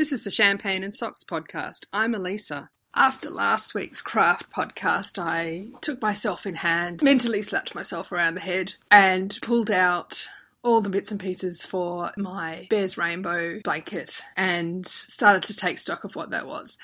This is the Champagne and Socks podcast. I'm Elisa. After last week's craft podcast, I took myself in hand, mentally slapped myself around the head, and pulled out all the bits and pieces for my Bears Rainbow blanket and started to take stock of what that was.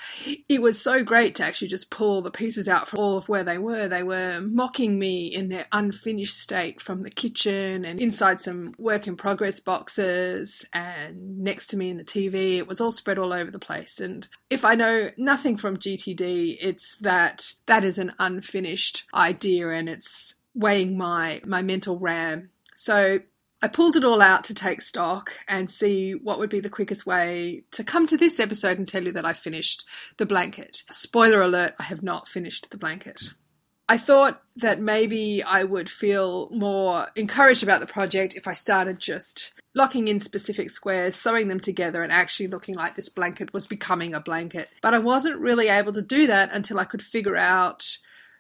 It was so great to actually just pull the pieces out from all of where they were. They were mocking me in their unfinished state from the kitchen and inside some work in progress boxes and next to me in the TV. It was all spread all over the place. And if I know nothing from GTD, it's that that is an unfinished idea and it's weighing my my mental RAM. So I pulled it all out to take stock and see what would be the quickest way to come to this episode and tell you that I finished the blanket. Spoiler alert, I have not finished the blanket. I thought that maybe I would feel more encouraged about the project if I started just locking in specific squares, sewing them together, and actually looking like this blanket was becoming a blanket. But I wasn't really able to do that until I could figure out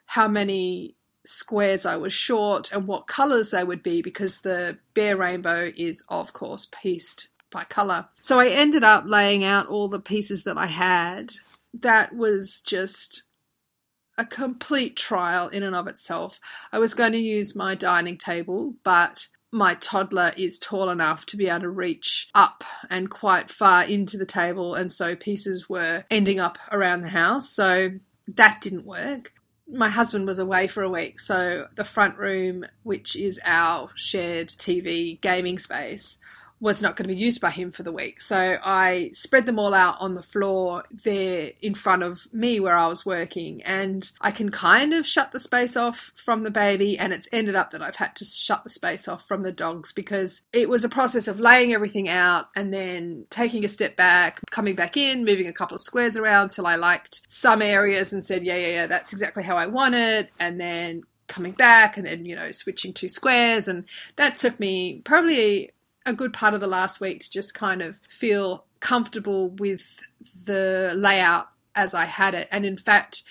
how many squares I was short and what colours they would be because the Bear Rainbow is, of course, pieced by colour. So I ended up laying out all the pieces that I had. That was just a complete trial in and of itself. I was going to use my dining table, but my toddler is tall enough to be able to reach up and quite far into the table, and so pieces were ending up around the house. So that didn't work my husband was away for a week, so the front room, which is our shared TV gaming space, was not going to be used by him for the week. So I spread them all out on the floor there in front of me where I was working. And I can kind of shut the space off from the baby. And it's ended up that I've had to shut the space off from the dogs because it was a process of laying everything out and then taking a step back, coming back in, moving a couple of squares around till I liked some areas and said, yeah, yeah, yeah, that's exactly how I want it. And then coming back and then you know switching two squares and that took me probably a good part of the last week to just kind of feel comfortable with the layout as I had it. And in fact,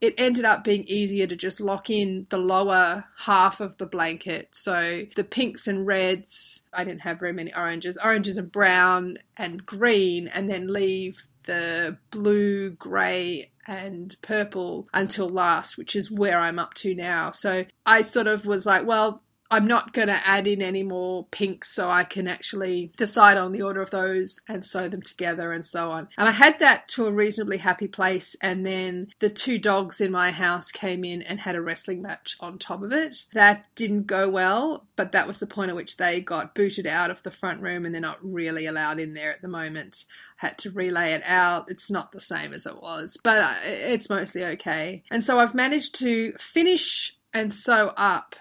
it ended up being easier to just lock in the lower half of the blanket. So the pinks and reds, I didn't have very many oranges, oranges and brown and green, and then leave the blue, grey, and purple until last, which is where I'm up to now. So I sort of was like, well, I'm not going to add in any more pinks so I can actually decide on the order of those and sew them together and so on. And I had that to a reasonably happy place. And then the two dogs in my house came in and had a wrestling match on top of it. That didn't go well, but that was the point at which they got booted out of the front room and they're not really allowed in there at the moment had to relay it out. It's not the same as it was, but uh, it's mostly okay. And so I've managed to finish and sew up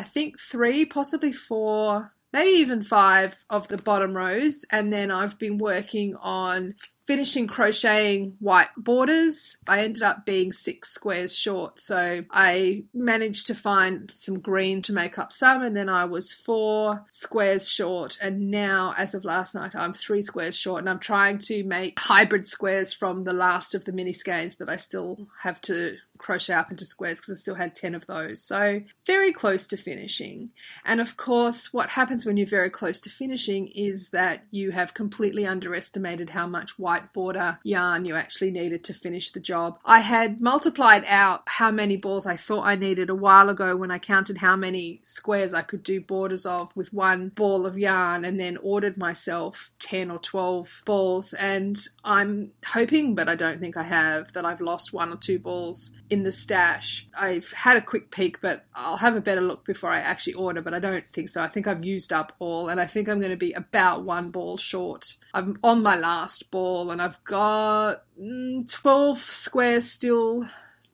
I think three, possibly four, maybe even five of the bottom rows. And then I've been working on finishing crocheting white borders. I ended up being six squares short. So I managed to find some green to make up some. And then I was four squares short. And now, as of last night, I'm three squares short. And I'm trying to make hybrid squares from the last of the mini skeins that I still have to crochet up into squares because I still had 10 of those. So, very close to finishing. And of course, what happens when you're very close to finishing is that you have completely underestimated how much white border yarn you actually needed to finish the job. I had multiplied out how many balls I thought I needed a while ago when I counted how many squares I could do borders of with one ball of yarn and then ordered myself 10 or 12 balls. And I'm hoping, but I don't think I have, that I've lost one or two balls in the stash. I've had a quick peek, but I'll have a better look before I actually order, but I don't think so. I think I've used up all, and I think I'm going to be about one ball short. I'm on my last ball, and I've got mm, 12 squares still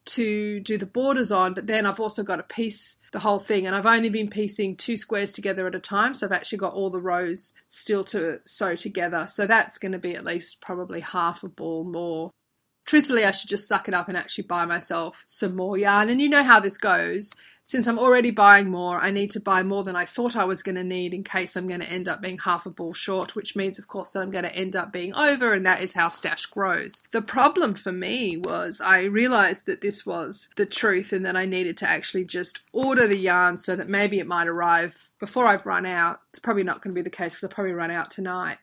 to do the borders on, but then I've also got to piece the whole thing, and I've only been piecing two squares together at a time, so I've actually got all the rows still to sew together. So that's going to be at least probably half a ball more truthfully, I should just suck it up and actually buy myself some more yarn. And you know how this goes. Since I'm already buying more, I need to buy more than I thought I was going to need in case I'm going to end up being half a ball short, which means, of course, that I'm going to end up being over, and that is how stash grows. The problem for me was I realized that this was the truth and that I needed to actually just order the yarn so that maybe it might arrive before I've run out. It's probably not going to be the case because I'll probably run out tonight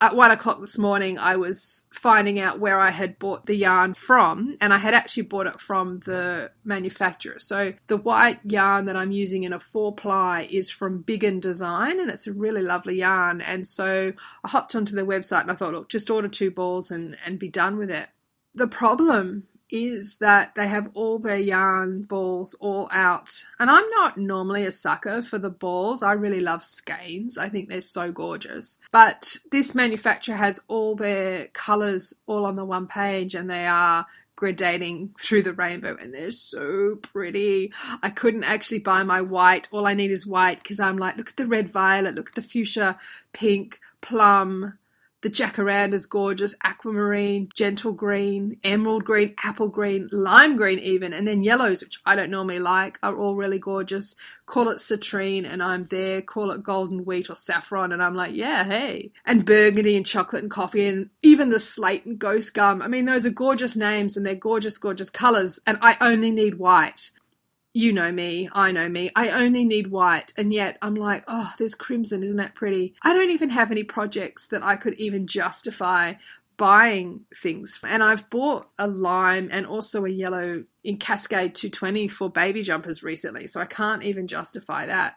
at one o'clock this morning, I was finding out where I had bought the yarn from, and I had actually bought it from the manufacturer. So the white yarn that I'm using in a four ply is from Biggan Design, and it's a really lovely yarn. And so I hopped onto their website and I thought, look, just order two balls and, and be done with it. The problem is that they have all their yarn balls all out. And I'm not normally a sucker for the balls. I really love skeins. I think they're so gorgeous. But this manufacturer has all their colours all on the one page and they are gradating through the rainbow and they're so pretty. I couldn't actually buy my white. All I need is white because I'm like, look at the red violet, look at the fuchsia pink, plum, the jacaranda's gorgeous, aquamarine, gentle green, emerald green, apple green, lime green, even, and then yellows, which I don't normally like, are all really gorgeous. Call it citrine, and I'm there. Call it golden wheat or saffron, and I'm like, yeah, hey. And burgundy and chocolate and coffee, and even the slate and ghost gum. I mean, those are gorgeous names and they're gorgeous, gorgeous colors, and I only need white you know me, I know me. I only need white, and yet I'm like, oh, there's crimson, isn't that pretty? I don't even have any projects that I could even justify buying things. And I've bought a lime and also a yellow in Cascade 220 for baby jumpers recently, so I can't even justify that.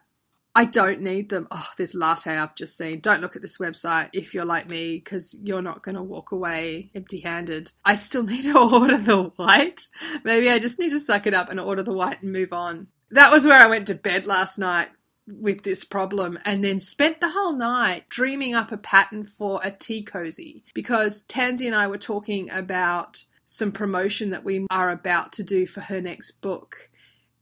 I don't need them. Oh, this latte I've just seen. Don't look at this website if you're like me because you're not going to walk away empty handed. I still need to order the white. Maybe I just need to suck it up and order the white and move on. That was where I went to bed last night with this problem and then spent the whole night dreaming up a pattern for a tea cozy because Tansy and I were talking about some promotion that we are about to do for her next book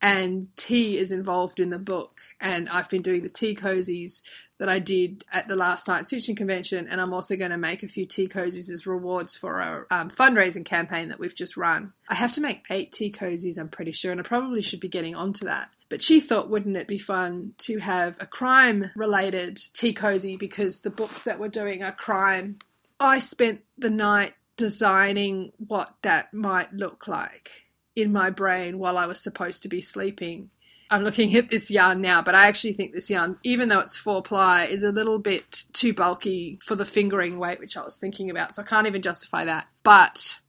and tea is involved in the book. And I've been doing the tea cozies that I did at the last science fiction convention, and I'm also going to make a few tea cozies as rewards for our um, fundraising campaign that we've just run. I have to make eight tea cozies, I'm pretty sure, and I probably should be getting onto that. But she thought, wouldn't it be fun to have a crime related tea cozy because the books that we're doing are crime. I spent the night designing what that might look like in my brain while I was supposed to be sleeping. I'm looking at this yarn now, but I actually think this yarn, even though it's four ply, is a little bit too bulky for the fingering weight, which I was thinking about. So I can't even justify that. But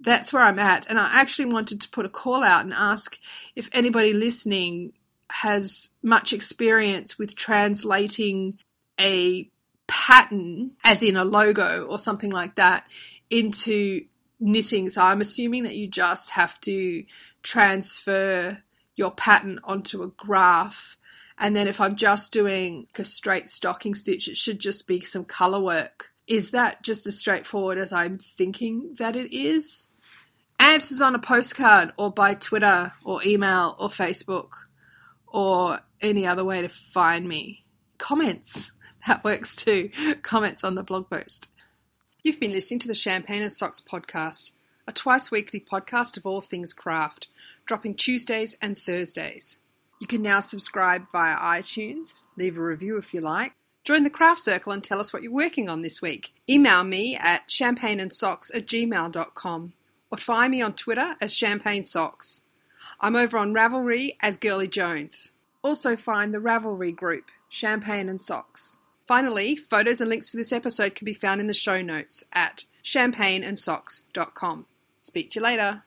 that's where I'm at. And I actually wanted to put a call out and ask if anybody listening has much experience with translating a pattern, as in a logo or something like that, into knitting. So I'm assuming that you just have to transfer your pattern onto a graph. And then if I'm just doing a straight stocking stitch, it should just be some color work. Is that just as straightforward as I'm thinking that it is? Answers on a postcard or by Twitter or email or Facebook or any other way to find me. Comments. That works too. Comments on the blog post. You've been listening to the Champagne and Socks podcast, a twice weekly podcast of all things craft, dropping Tuesdays and Thursdays. You can now subscribe via iTunes, leave a review if you like, join the craft circle and tell us what you're working on this week. Email me at champagneandsocks at gmail.com or find me on Twitter as Champagne Socks. I'm over on Ravelry as Girly Jones. Also find the Ravelry group, Champagne and Socks. Finally, photos and links for this episode can be found in the show notes at champagneandsocks.com. Speak to you later.